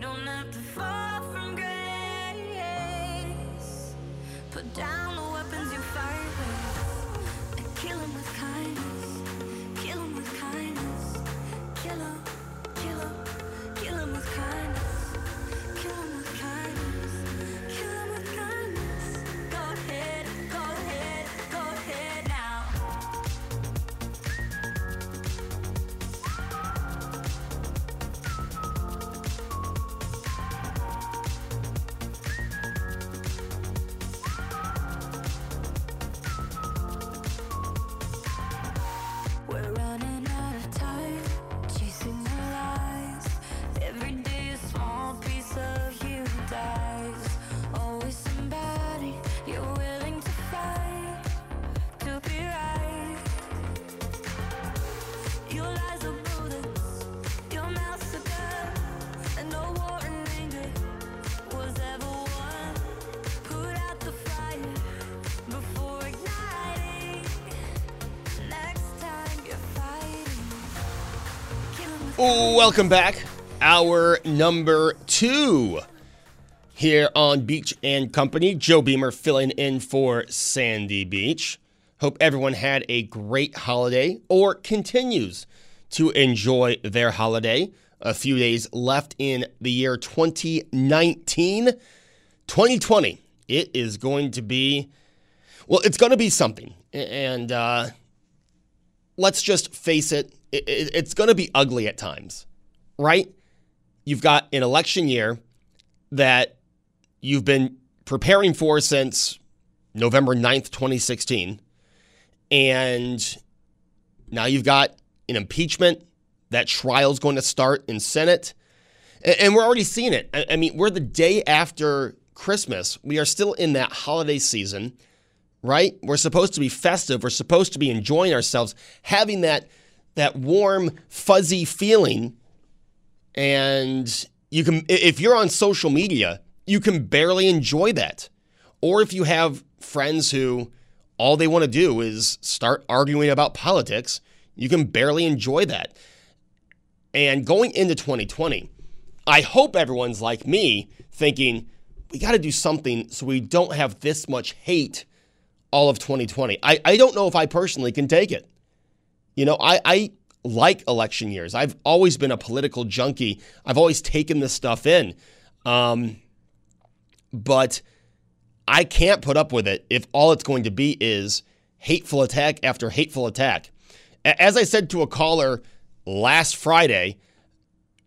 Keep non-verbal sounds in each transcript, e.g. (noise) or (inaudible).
Don't have to fall from grace. Put down Welcome back. Hour number two here on Beach and Company. Joe Beamer filling in for Sandy Beach. Hope everyone had a great holiday or continues to enjoy their holiday. A few days left in the year 2019. 2020, it is going to be, well, it's going to be something. And, uh, let's just face it, it, it it's going to be ugly at times, right? You've got an election year that you've been preparing for since November 9th, 2016. And now you've got an impeachment. That trial's going to start in Senate. And we're already seeing it. I mean, we're the day after Christmas. We are still in that holiday season right? We're supposed to be festive. We're supposed to be enjoying ourselves, having that that warm, fuzzy feeling. And you can, if you're on social media, you can barely enjoy that. Or if you have friends who all they want to do is start arguing about politics, you can barely enjoy that. And going into 2020, I hope everyone's like me, thinking we got to do something so we don't have this much hate all of 2020. I, I don't know if I personally can take it. You know, I, I like election years. I've always been a political junkie. I've always taken this stuff in. Um, but I can't put up with it if all it's going to be is hateful attack after hateful attack. As I said to a caller last Friday,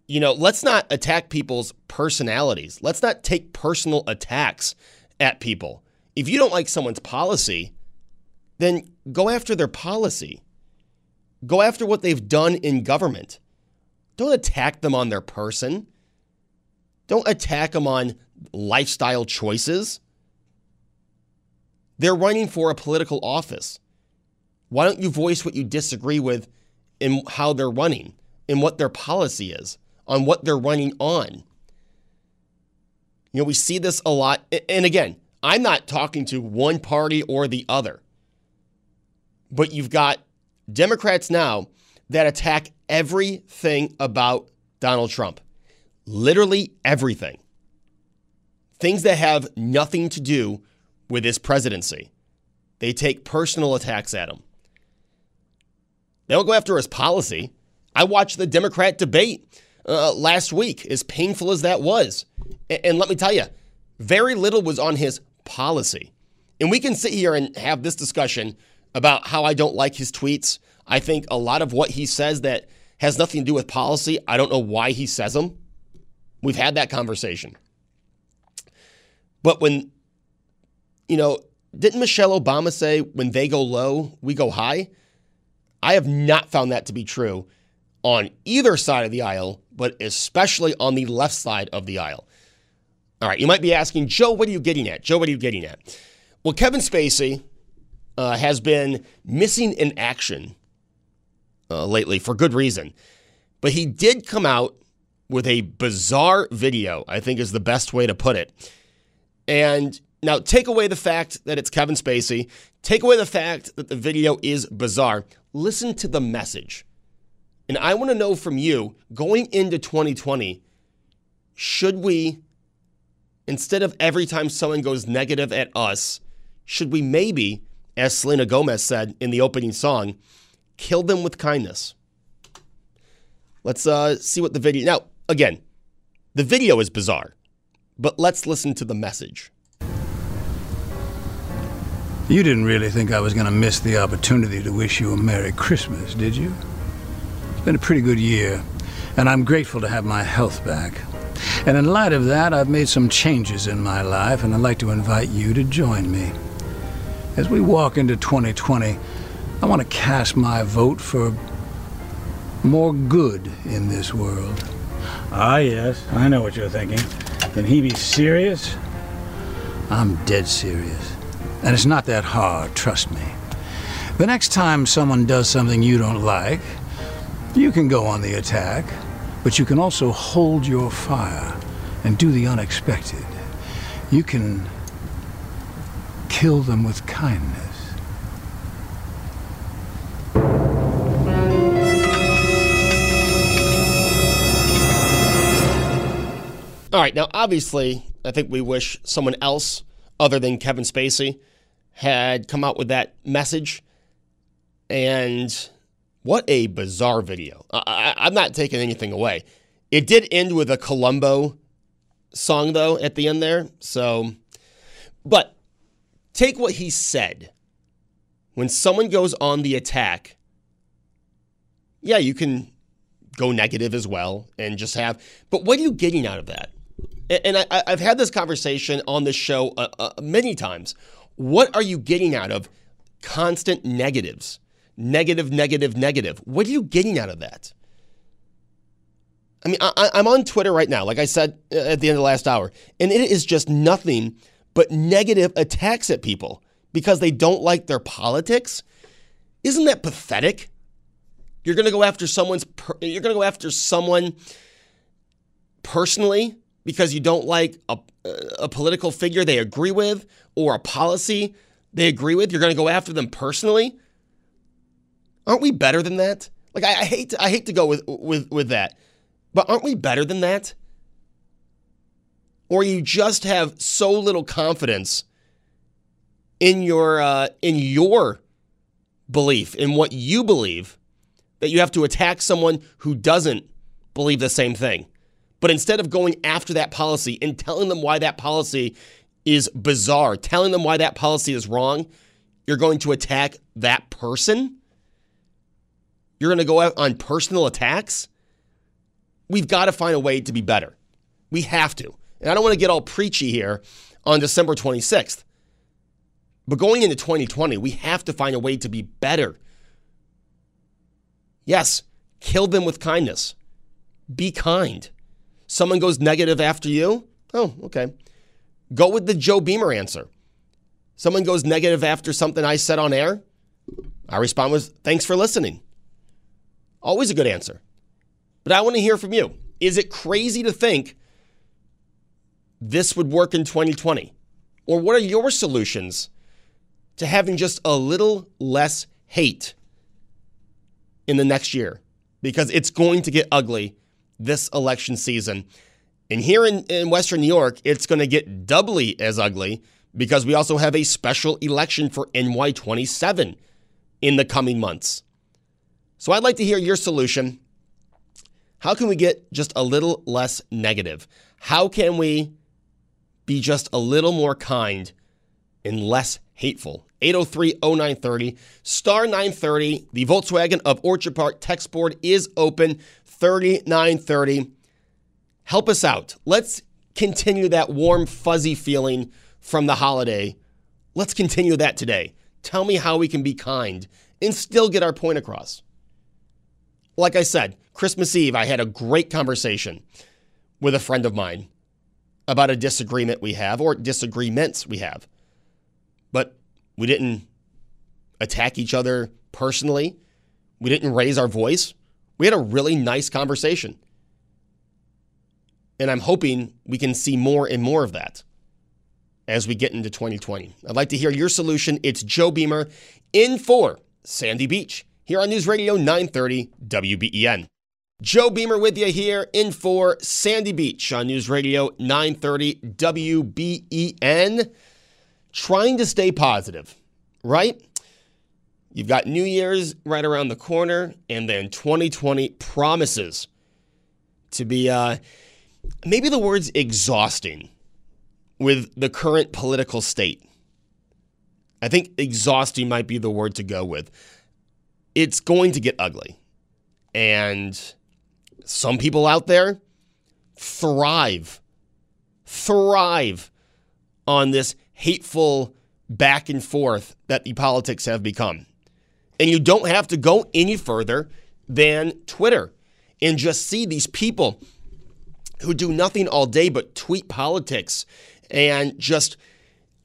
you know, let's not attack people's personalities. Let's not take personal attacks at people. If you don't like someone's policy, then go after their policy. Go after what they've done in government. Don't attack them on their person. Don't attack them on lifestyle choices. They're running for a political office. Why don't you voice what you disagree with in how they're running, in what their policy is, on what they're running on? You know, we see this a lot. And again, I'm not talking to one party or the other. But you've got Democrats now that attack everything about Donald Trump. Literally everything. Things that have nothing to do with his presidency. They take personal attacks at him. They don't go after his policy. I watched the Democrat debate uh, last week, as painful as that was. And, and let me tell you, very little was on his policy. And we can sit here and have this discussion about how I don't like his tweets. I think a lot of what he says that has nothing to do with policy, I don't know why he says them. We've had that conversation. But when, you know, didn't Michelle Obama say when they go low, we go high? I have not found that to be true on either side of the aisle, but especially on the left side of the aisle. All right, you might be asking, Joe, what are you getting at? Joe, what are you getting at? Well, Kevin Spacey uh, has been missing in action uh, lately for good reason. But he did come out with a bizarre video, I think is the best way to put it. And now take away the fact that it's Kevin Spacey, take away the fact that the video is bizarre. Listen to the message. And I want to know from you going into 2020, should we, instead of every time someone goes negative at us, should we maybe, as Selena Gomez said in the opening song, kill them with kindness? Let's uh, see what the video. Now, again, the video is bizarre, but let's listen to the message. You didn't really think I was going to miss the opportunity to wish you a Merry Christmas, did you? It's been a pretty good year, and I'm grateful to have my health back. And in light of that, I've made some changes in my life, and I'd like to invite you to join me. As we walk into 2020, I want to cast my vote for more good in this world. Ah, yes, I know what you're thinking. Can he be serious? I'm dead serious. And it's not that hard, trust me. The next time someone does something you don't like, you can go on the attack, but you can also hold your fire and do the unexpected. You can kill them with kindness. All right, now obviously, I think we wish someone else other than Kevin Spacey had come out with that message. And what a bizarre video. I, am not taking anything away. It did end with a Columbo song, though, at the end there. So, but take what he said. When someone goes on the attack, yeah, you can go negative as well and just have, but what are you getting out of that? and I, have had this conversation on this show uh, uh, many times. What are you getting out of constant negatives? Negative, negative, negative. What are you getting out of that? I mean, I, I'm on Twitter right now, like I said uh, at the end of the last hour, and it is just nothing but negative attacks at people because they don't like their politics. Isn't that pathetic? You're going to go after someone's. Per- you're going to go after someone personally because you don't like a, a political figure they agree with or a policy they agree with, you're going to go after them personally. Aren't we better than that? Like I, I hate to, I hate to go with with with that, but aren't we better than that? Or you just have so little confidence in your uh, in your belief in what you believe that you have to attack someone who doesn't believe the same thing. But instead of going after that policy and telling them why that policy is bizarre, telling them why that policy is wrong, you're going to attack that person. You're going to go out on personal attacks. We've got to find a way to be better. We have to. And I don't want to get all preachy here on December 26th. But going into 2020, we have to find a way to be better. Yes, kill them with kindness. Be kind. Someone goes negative after you? Oh, okay. Go with the Joe Beamer answer. Someone goes negative after something I said on air? I respond with, thanks for listening. Always a good answer. But I want to hear from you. Is it crazy to think this would work in 2020? Or what are your solutions to having just a little less hate in the next year? Because it's going to get ugly this election season. And here in, in Western New York, it's going to get doubly as ugly because we also have a special election for NY27 in the coming months. So I'd like to hear your solution. How can we get just a little less negative? How can we be just a little more kind and less hateful? 803 0930, star 930. The Volkswagen of Orchard Park text board is open 3930. Help us out. Let's continue that warm, fuzzy feeling from the holiday. Let's continue that today. Tell me how we can be kind and still get our point across. Like I said, Christmas Eve, I had a great conversation with a friend of mine about a disagreement we have or disagreements we have. But we didn't attack each other personally. We didn't raise our voice. We had a really nice conversation. And I'm hoping we can see more and more of that as we get into 2020. I'd like to hear your solution. It's Joe Beamer in for Sandy Beach here on News Radio 930 WBEN. Joe Beamer with you here in for Sandy Beach on News Radio 930 WBEN. Trying to stay positive, right? You've got New Year's right around the corner, and then 2020 promises to be uh, maybe the word's exhausting with the current political state. I think exhausting might be the word to go with. It's going to get ugly. And some people out there thrive, thrive on this hateful back and forth that the politics have become. And you don't have to go any further than Twitter and just see these people who do nothing all day but tweet politics and just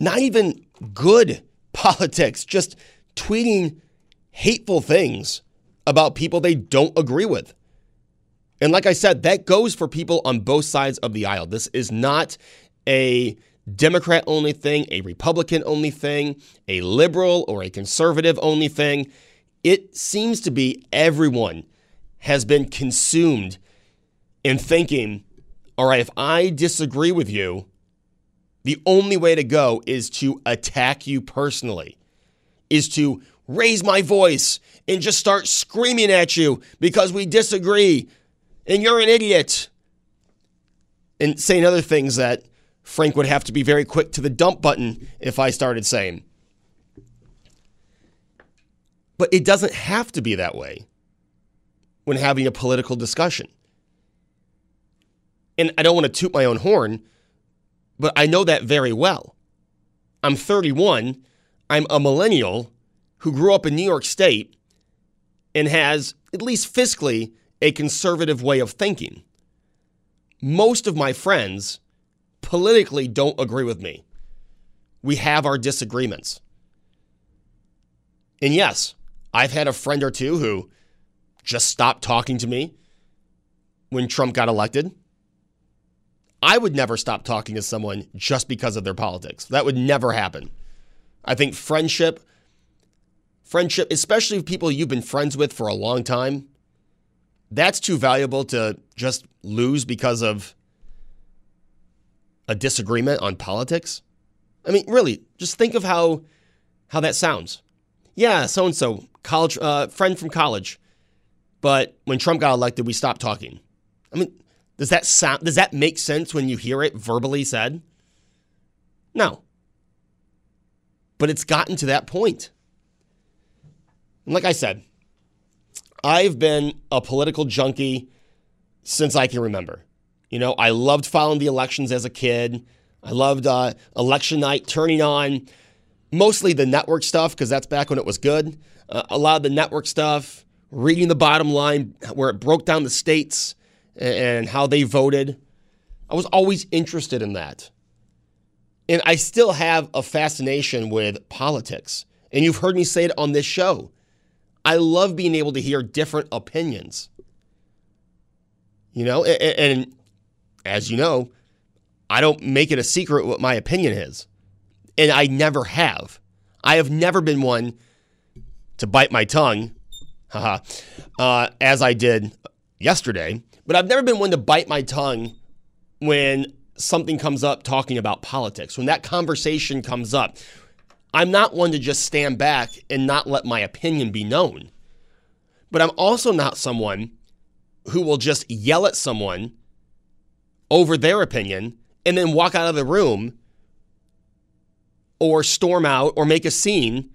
not even good (laughs) politics, just tweeting hateful things about people they don't agree with. And like I said, that goes for people on both sides of the aisle. This is not a Democrat only thing, a Republican only thing, a liberal or a conservative only thing. It seems to be everyone has been consumed in thinking, all right, if I disagree with you, the only way to go is to attack you personally, is to raise my voice and just start screaming at you because we disagree and you're an idiot. And saying other things that Frank would have to be very quick to the dump button if I started saying. But it doesn't have to be that way when having a political discussion. And I don't want to toot my own horn, but I know that very well. I'm 31. I'm a millennial who grew up in New York State and has, at least fiscally, a conservative way of thinking. Most of my friends politically don't agree with me. We have our disagreements. And yes, I've had a friend or two who just stopped talking to me when Trump got elected. I would never stop talking to someone just because of their politics. That would never happen. I think friendship, friendship, especially with people you've been friends with for a long time, that's too valuable to just lose because of a disagreement on politics. I mean, really, just think of how how that sounds. Yeah, so and so, college uh, friend from college, but when Trump got elected, we stopped talking. I mean, does that sound? Does that make sense when you hear it verbally said? No. But it's gotten to that point. And like I said, I've been a political junkie since I can remember. You know, I loved following the elections as a kid. I loved uh, election night, turning on mostly the network stuff because that's back when it was good. Uh, a lot of the network stuff, reading the bottom line where it broke down the states and how they voted. I was always interested in that. And I still have a fascination with politics. And you've heard me say it on this show. I love being able to hear different opinions. You know, and, and as you know, I don't make it a secret what my opinion is. And I never have. I have never been one to bite my tongue, (laughs) haha, uh, as I did yesterday. But I've never been one to bite my tongue when something comes up talking about politics. When that conversation comes up, I'm not one to just stand back and not let my opinion be known. But I'm also not someone who will just yell at someone over their opinion and then walk out of the room or storm out or make a scene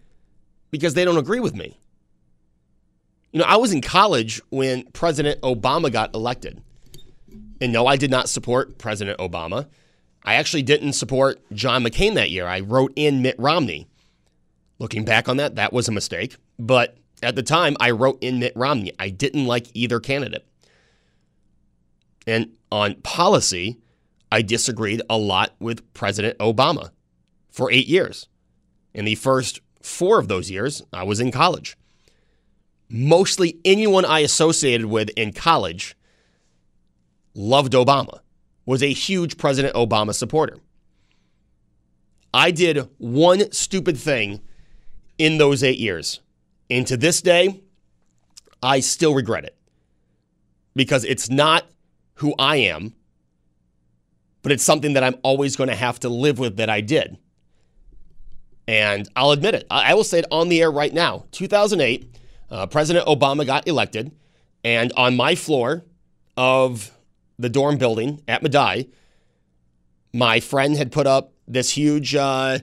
because they don't agree with me. You know, I was in college when President Obama got elected. And no, I did not support President Obama. I actually didn't support John McCain that year. I wrote in Mitt Romney. Looking back on that, that was a mistake. But at the time, I wrote in Mitt Romney. I didn't like either candidate. And on policy, I disagreed a lot with President Obama for eight years. In the first four of those years, I was in college. Mostly anyone I associated with in college loved Obama, was a huge President Obama supporter. I did one stupid thing in those eight years. And to this day, I still regret it because it's not who I am, but it's something that I'm always going to have to live with that I did. And I'll admit it. I will say it on the air right now. 2008, uh, President Obama got elected, and on my floor of the dorm building at Medaille, my friend had put up this huge uh,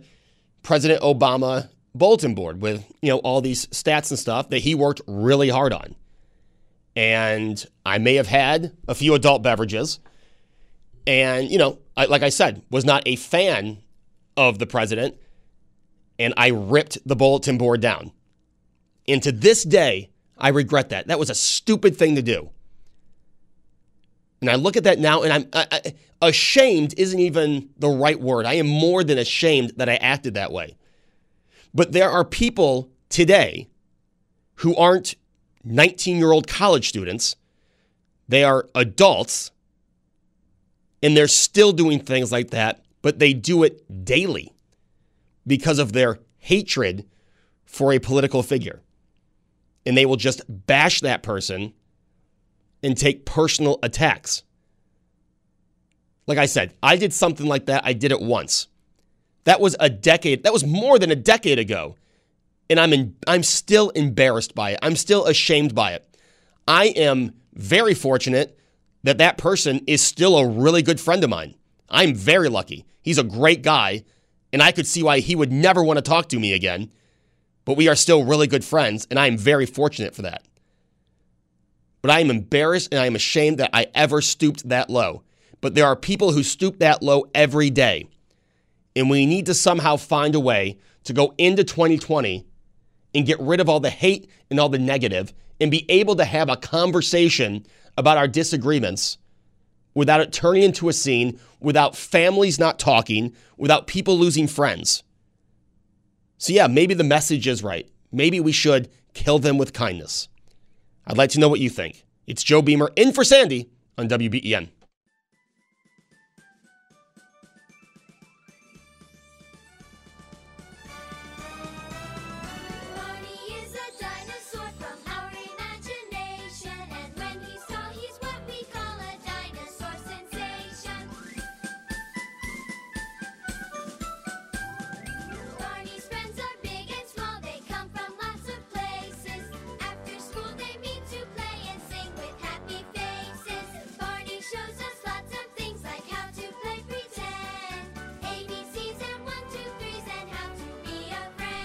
President Obama bulletin board with you know all these stats and stuff that he worked really hard on. And I may have had a few adult beverages, and you know, I, like I said, was not a fan of the president, and I ripped the bulletin board down. And to this day, I regret that. That was a stupid thing to do. And I look at that now and I'm I, I, ashamed isn't even the right word. I am more than ashamed that I acted that way. But there are people today who aren't 19 year old college students, they are adults, and they're still doing things like that, but they do it daily because of their hatred for a political figure. And they will just bash that person and take personal attacks. Like I said, I did something like that. I did it once. That was a decade, that was more than a decade ago. And I'm in, I'm still embarrassed by it. I'm still ashamed by it. I am very fortunate that that person is still a really good friend of mine. I'm very lucky. He's a great guy, and I could see why he would never want to talk to me again. But we are still really good friends, and I am very fortunate for that. But I am embarrassed and I am ashamed that I ever stooped that low. But there are people who stoop that low every day. And we need to somehow find a way to go into 2020 and get rid of all the hate and all the negative and be able to have a conversation about our disagreements without it turning into a scene, without families not talking, without people losing friends. So, yeah, maybe the message is right. Maybe we should kill them with kindness. I'd like to know what you think. It's Joe Beamer in for Sandy on WBEN.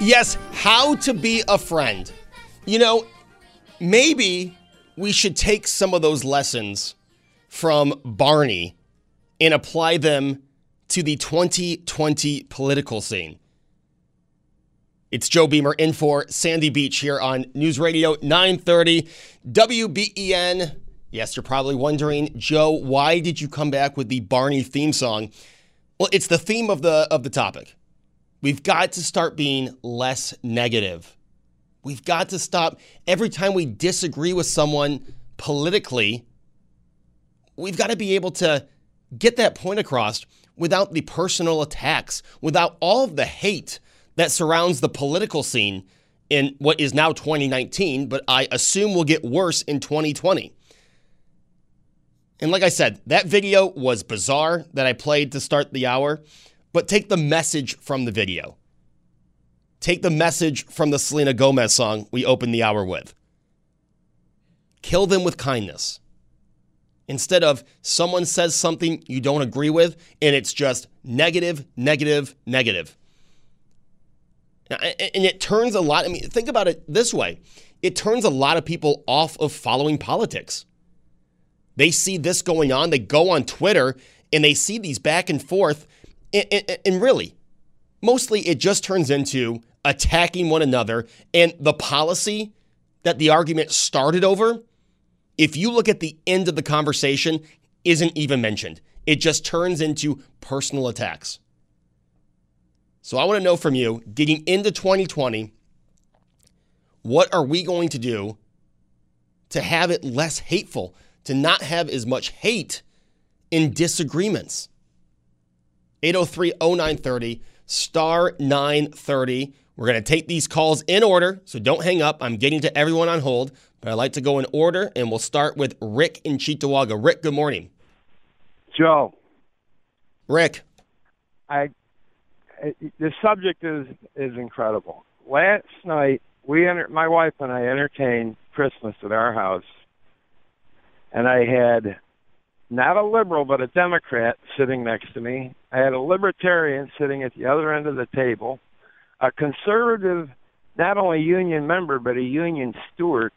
Yes, how to be a friend. You know, maybe we should take some of those lessons from Barney and apply them to the 2020 political scene. It's Joe Beamer in for Sandy Beach here on News Radio 930 WBEN. Yes, you're probably wondering, Joe, why did you come back with the Barney theme song? Well, it's the theme of the of the topic. We've got to start being less negative. We've got to stop every time we disagree with someone politically. We've got to be able to get that point across without the personal attacks, without all of the hate that surrounds the political scene in what is now 2019, but I assume will get worse in 2020. And like I said, that video was bizarre that I played to start the hour, but take the message from the video. Take the message from the Selena Gomez song we opened the hour with. Kill them with kindness. instead of someone says something you don't agree with and it's just negative, negative, negative. And it turns a lot, I mean, think about it this way it turns a lot of people off of following politics. They see this going on, they go on Twitter and they see these back and forth, and, and, really, mostly it just turns into attacking one another and the policy that the argument started over. If you look at the end of the conversation, isn't even mentioned. It just turns into personal attacks. So I want to know from you, getting into 2020, what are we going to do to have it less hateful, to not have as much hate in disagreements? 803 0930, star 930. We're going to take these calls in order, so don't hang up. I'm getting to everyone on hold, but I like to go in order, and we'll start with Rick in Cheektowaga. Rick, good morning. Joe, Rick, I the subject is is incredible. Last night we enter, my wife and I entertained Christmas at our house, and I had not a liberal but a Democrat sitting next to me. I had a libertarian sitting at the other end of the table, a conservative, not only union member but a union steward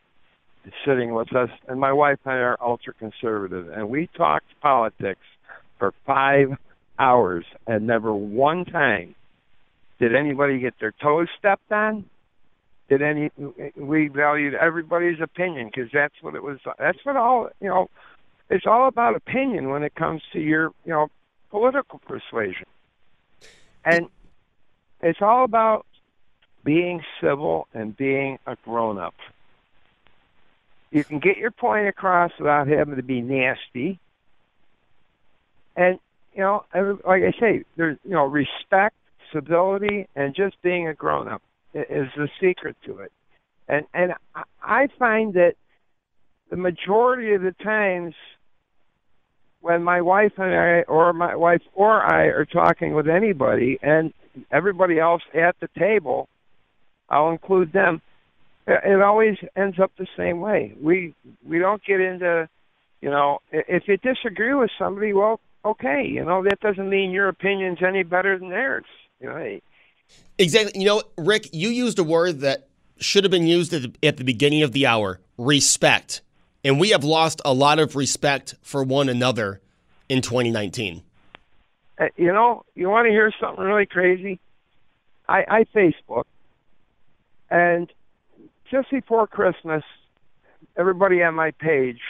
sitting with us, and my wife and I are ultra conservative, and we talked politics for five hours, and never one time did anybody get their toes stepped on. Did any? We valued everybody's opinion because that's what it was. That's what all you know. It's all about opinion when it comes to your you know political persuasion, and it's all about being civil and being a grown up. You can get your point across without having to be nasty. And you know, like I say, there's you know respect, civility, and just being a grown up is the secret to it. And and I find that the majority of the times when my wife and I, or my wife or I, are talking with anybody, and everybody else at the table, I'll include them. It always ends up the same way. We we don't get into, you know, if you disagree with somebody, well, okay, you know, that doesn't mean your opinion's any better than theirs. You know, Exactly. You know, Rick, you used a word that should have been used at the, at the beginning of the hour respect. And we have lost a lot of respect for one another in 2019. Uh, you know, you want to hear something really crazy? I, I Facebook, and just before Christmas, everybody on my page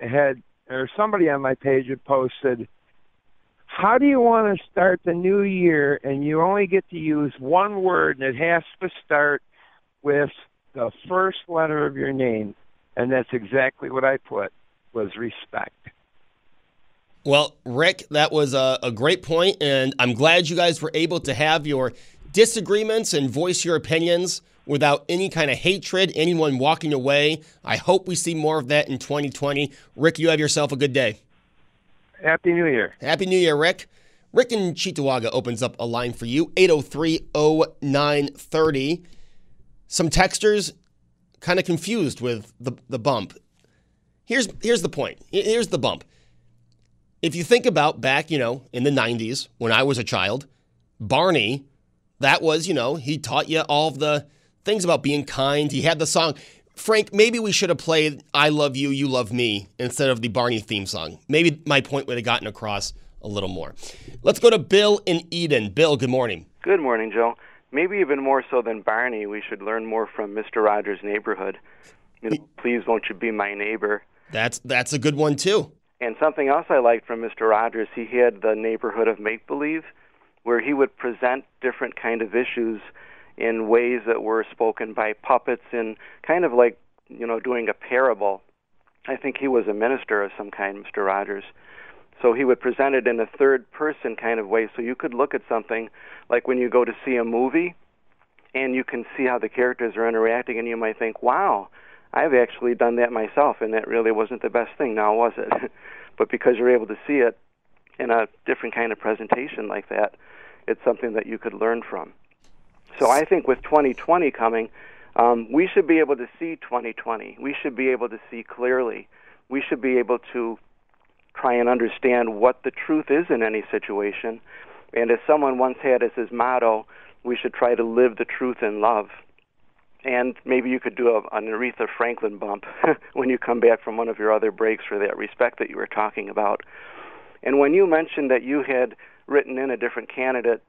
had, or somebody on my page had posted, how do you want to start the new year and you only get to use one word and it has to start with the first letter of your name? And that's exactly what I put was respect. Well, Rick, that was a, a great point, and I'm glad you guys were able to have your disagreements and voice your opinions without any kind of hatred, anyone walking away. I hope we see more of that in 2020. Rick, you have yourself a good day. Happy New Year. Happy New Year, Rick. Rick in Cheektowaga opens up a line for you 803 0930. Some texters kind of confused with the, the bump. Here's, here's the point. Here's the bump. If you think about back, you know, in the 90s when I was a child, Barney, that was, you know, he taught you all of the things about being kind. He had the song. Frank, maybe we should have played I Love You, You Love Me instead of the Barney theme song. Maybe my point would have gotten across a little more. Let's go to Bill in Eden. Bill, good morning. Good morning, Joe. Maybe even more so than Barney, we should learn more from Mr. Rogers' neighborhood. You know, please won't you be my neighbor? That's that's a good one too. And something else I liked from Mr. Rogers, he had the neighborhood of make believe, where he would present different kind of issues in ways that were spoken by puppets and kind of like you know doing a parable. I think he was a minister of some kind, Mr. Rogers. So he would present it in a third person kind of way. So you could look at something like when you go to see a movie and you can see how the characters are interacting, and you might think, wow, I've actually done that myself, and that really wasn't the best thing, now was it? (laughs) but because you're able to see it in a different kind of presentation like that, it's something that you could learn from. So I think with 2020 coming, um, we should be able to see 2020. We should be able to see clearly. We should be able to try and understand what the truth is in any situation. And as someone once had as his motto, we should try to live the truth in love. And maybe you could do a, an Aretha Franklin bump (laughs) when you come back from one of your other breaks for that respect that you were talking about. And when you mentioned that you had written in a different candidate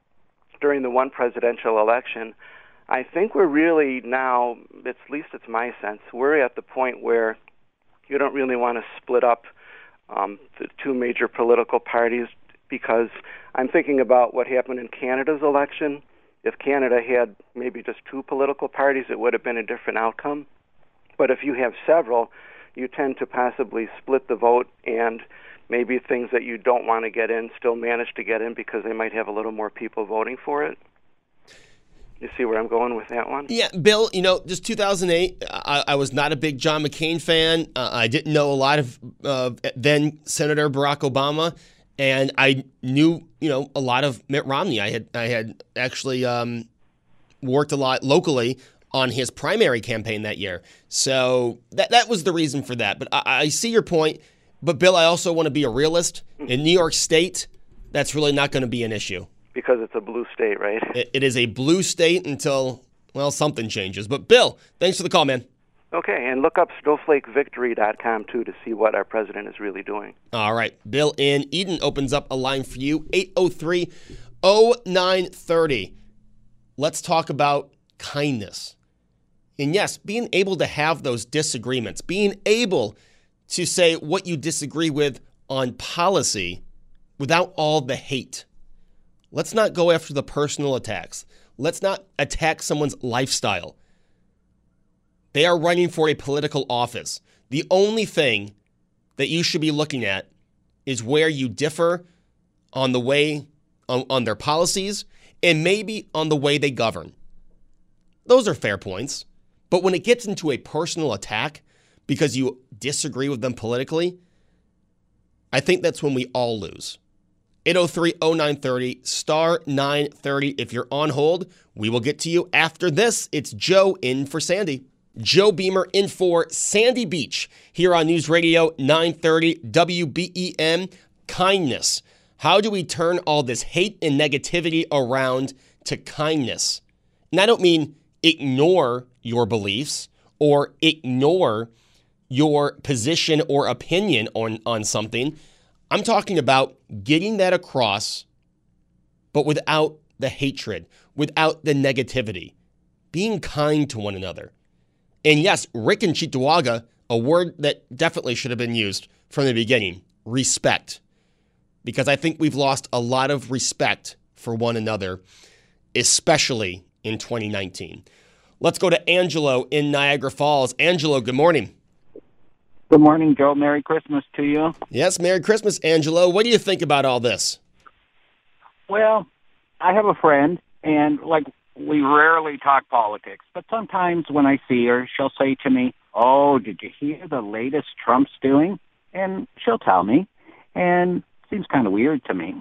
during the one presidential election, I think we're really now, at least it's my sense, we're at the point where you don't really want to split up um, the two major political parties because I'm thinking about what happened in Canada's election. If Canada had maybe just two political parties, it would have been a different outcome. But if you have several, you tend to possibly split the vote and maybe things that you don't want to get in still manage to get in because they might have a little more people voting for it. You see where I'm going with that one? Yeah, Bill, you know, just 2008, I, I was not a big John McCain fan. Uh, I didn't know a lot of uh, then Senator Barack Obama, and I knew, you know, a lot of Mitt Romney. I had I had actually um, worked a lot locally on his primary campaign that year. So that that was the reason for that. But I, I see your point. But Bill, I also want to be a realist. In New York State, that's really not going to be an issue. Because it's a blue state, right? It, it is a blue state until, well, something changes. But Bill, thanks for the call, man. Okay, and look up snowflakevictory.com too to see what our president is really doing. All right. Bill in Eden opens up a line for you 803 0930. Let's talk about kindness. And yes, being able to have those disagreements, being able to say what you disagree with on policy without all the hate. Let's not go after the personal attacks. Let's not attack someone's lifestyle. They are running for a political office. The only thing that you should be looking at is where you differ on the way, on, on their policies, and maybe on the way they govern. Those are fair points. But when it gets into a personal attack because you disagree with them politically, I think that's when we all lose. 803 0930, star 930. If you're on hold, we will get to you after this. It's Joe in for Sandy. Joe Beamer in for Sandy Beach here on News Radio 930 WBEN. Kindness. How do we turn all this hate and negativity around to kindness? And I don't mean ignore your beliefs or ignore your position or opinion on, on something. I'm talking about getting that across, but without the hatred, without the negativity, being kind to one another. And yes, Rick and Cheektowaga, a word that definitely should have been used from the beginning respect. Because I think we've lost a lot of respect for one another, especially in 2019. Let's go to Angelo in Niagara Falls. Angelo, good morning. Good morning, Joe. Merry Christmas to you. Yes, Merry Christmas, Angelo. What do you think about all this? Well, I have a friend, and like we rarely talk politics, but sometimes when I see her, she'll say to me, "Oh, did you hear the latest Trump's doing?" And she'll tell me, and it seems kind of weird to me.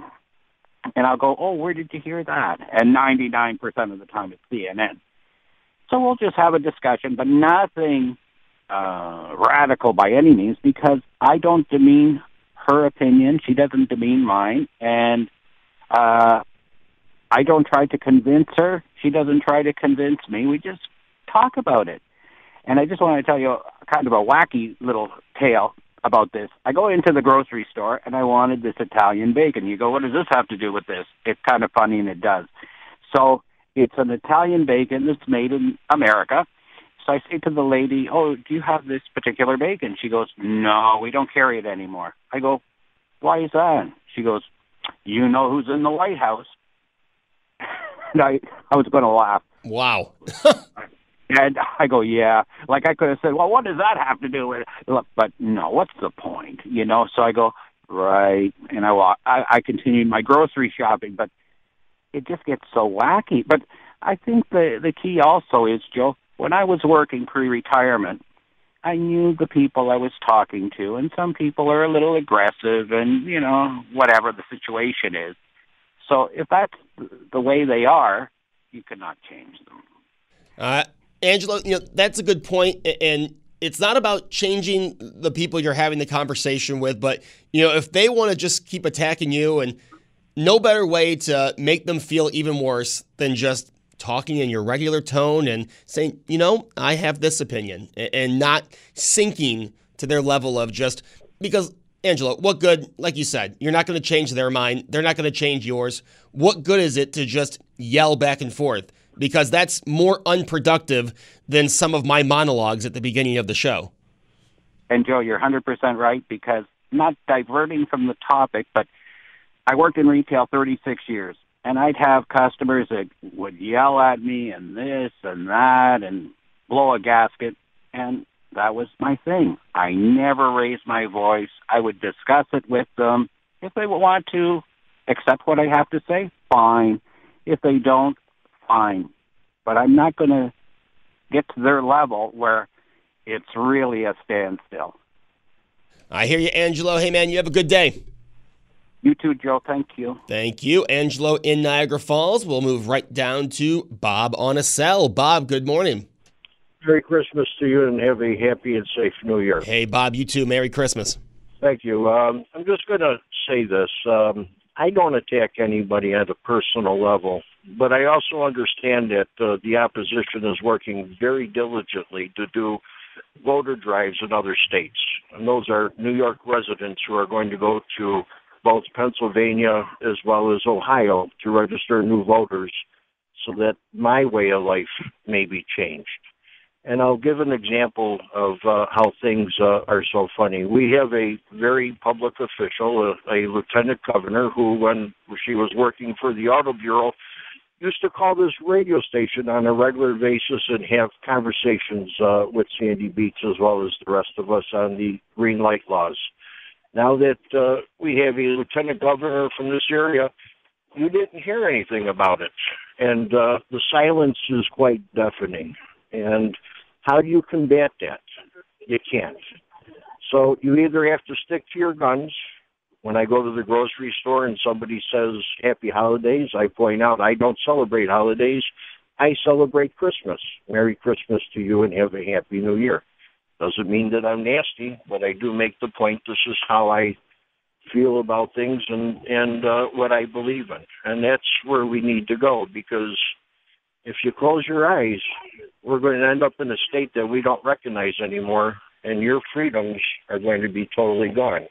And I'll go, "Oh, where did you hear that?" And 99% of the time, it's CNN. So we'll just have a discussion, but nothing uh, radical by any means because I don't demean her opinion. She doesn't demean mine. And uh, I don't try to convince her. She doesn't try to convince me. We just talk about it. And I just want to tell you kind of a wacky little tale about this. I go into the grocery store and I wanted this Italian bacon. You go, what does this have to do with this? It's kind of funny and it does. So it's an Italian bacon that's made in America. So I say to the lady, "Oh, do you have this particular bacon?" She goes, "No, we don't carry it anymore." I go, "Why is that?" She goes, "You know who's in the White House." (laughs) and I, I was going to laugh. Wow. (laughs) And I go, yeah. Like I could have said, well, what does that have to do with it? But no, what's the point? You know. So I go, right, and I walk. I, I continued my grocery shopping, but it just gets so wacky. But I think the the key also is, Joe, when I was working pre-retirement, I knew the people I was talking to, and some people are a little aggressive, and you know whatever the situation is. So if that's the way they are, you cannot change them. Uh, Angelo, you know that's a good point, and it's not about changing the people you're having the conversation with, but you know, if they want to just keep attacking you and no better way to make them feel even worse than just talking in your regular tone and saying, you know, I have this opinion and not sinking to their level of just because Angela, what good, like you said, you're not going to change their mind. They're not going to change yours. What good is it to just yell back and forth? Because that's more unproductive than some of my monologues at the beginning of the show. And Joe, you're 100% right because not diverting from the topic, but I worked in retail 36 years, and I'd have customers that would yell at me and this and that and blow a gasket, and that was my thing. I never raised my voice. I would discuss it with them. If they want to accept what I have to say, fine. If they don't, fine. But I'm not going to get to their level where it's really a standstill. I hear you, Angelo. Hey, man, you have a good day. You too, Joe. Thank you. Thank you, Angelo in Niagara Falls. We'll move right down to Bob on a cell. Bob, good morning. Merry Christmas to you and have a happy and safe New Year. Hey, Bob, you too. Merry Christmas. Thank you. Um, I'm just going to say this. Um, I don't attack anybody at a personal level, but I also understand that uh, the opposition is working very diligently to do voter drives in other states. And those are New York residents who are going to go to both Pennsylvania as well as Ohio to register new voters so that my way of life may be changed. And I'll give an example of uh, how things uh, are so funny. We have a very public official, a, a lieutenant governor, who, when she was working for the Auto Bureau, used to call this radio station on a regular basis and have conversations uh, with Sandy Beach as well as the rest of us on the green light laws. Now that uh, we have a lieutenant governor from this area, you didn't hear anything about it. And uh, the silence is quite deafening. And how do you combat that? You can't. So you either have to stick to your guns. When I go to the grocery store and somebody says happy holidays, I point out I don't celebrate holidays. I celebrate Christmas. Merry Christmas to you and have a happy new year. Doesn't mean that I'm nasty, but I do make the point this is how I feel about things and and uh, what I believe in, and that's where we need to go because if you close your eyes, we're going to end up in a state that we don't recognize anymore, and your freedoms are going to be totally gone.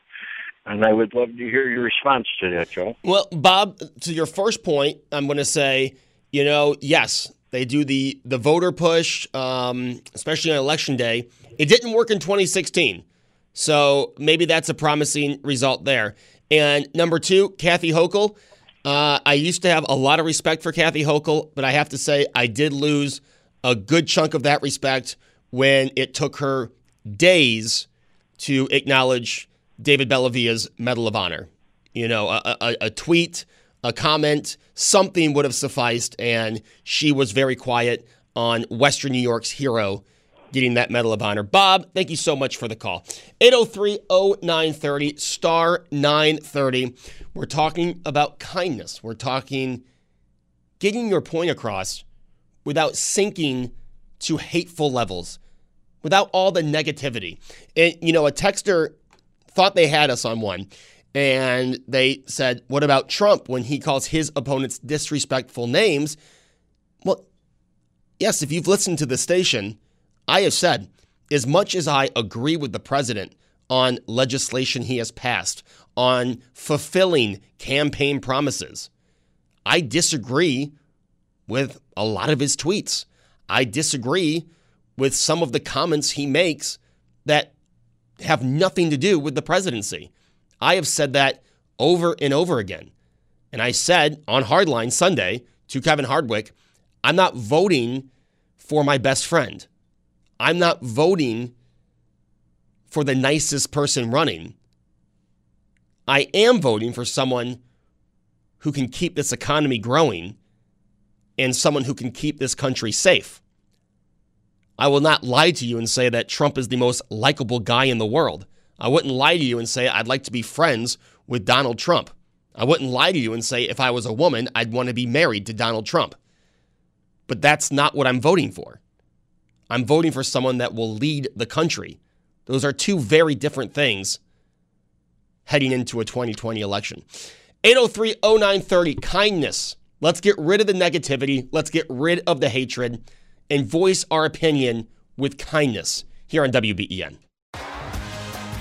And I would love to hear your response to that, Joe. Well, Bob, to your first point, I'm going to say, you know, yes, they do the the voter push, um, especially on election day. It didn't work in 2016, so maybe that's a promising result there. And number two, Kathy Hochul. Uh, I used to have a lot of respect for Kathy Hochul, but I have to say I did lose a good chunk of that respect when it took her days to acknowledge David Bellavia's Medal of Honor. You know, a, a, a tweet, a comment, something would have sufficed, and she was very quiet on Western New York's hero getting that Medal of Honor. Bob, thank you so much for the call. 803 0930, star 930. We're talking about kindness. We're talking getting your point across without sinking to hateful levels, without all the negativity. And, you know, a texter thought they had us on one. And they said, What about Trump when he calls his opponents disrespectful names? Well, yes, if you've listened to the station, I have said, as much as I agree with the president on legislation he has passed, on fulfilling campaign promises, I disagree with a lot of his tweets. I disagree with some of the comments he makes that have nothing to do with the presidency. I have said that over and over again. And I said on Hardline Sunday to Kevin Hardwick, I'm not voting for my best friend. I'm not voting for the nicest person running. I am voting for someone who can keep this economy growing and someone who can keep this country safe. I will not lie to you and say that Trump is the most likable guy in the world. I wouldn't lie to you and say I'd like to be friends with Donald Trump. I wouldn't lie to you and say if I was a woman, I'd want to be married to Donald Trump. But that's not what I'm voting for. I'm voting for someone that will lead the country. Those are two very different things heading into a 2020 election. 803 0930, kindness. Let's get rid of the negativity. Let's get rid of the hatred and voice our opinion with kindness here on WBEN.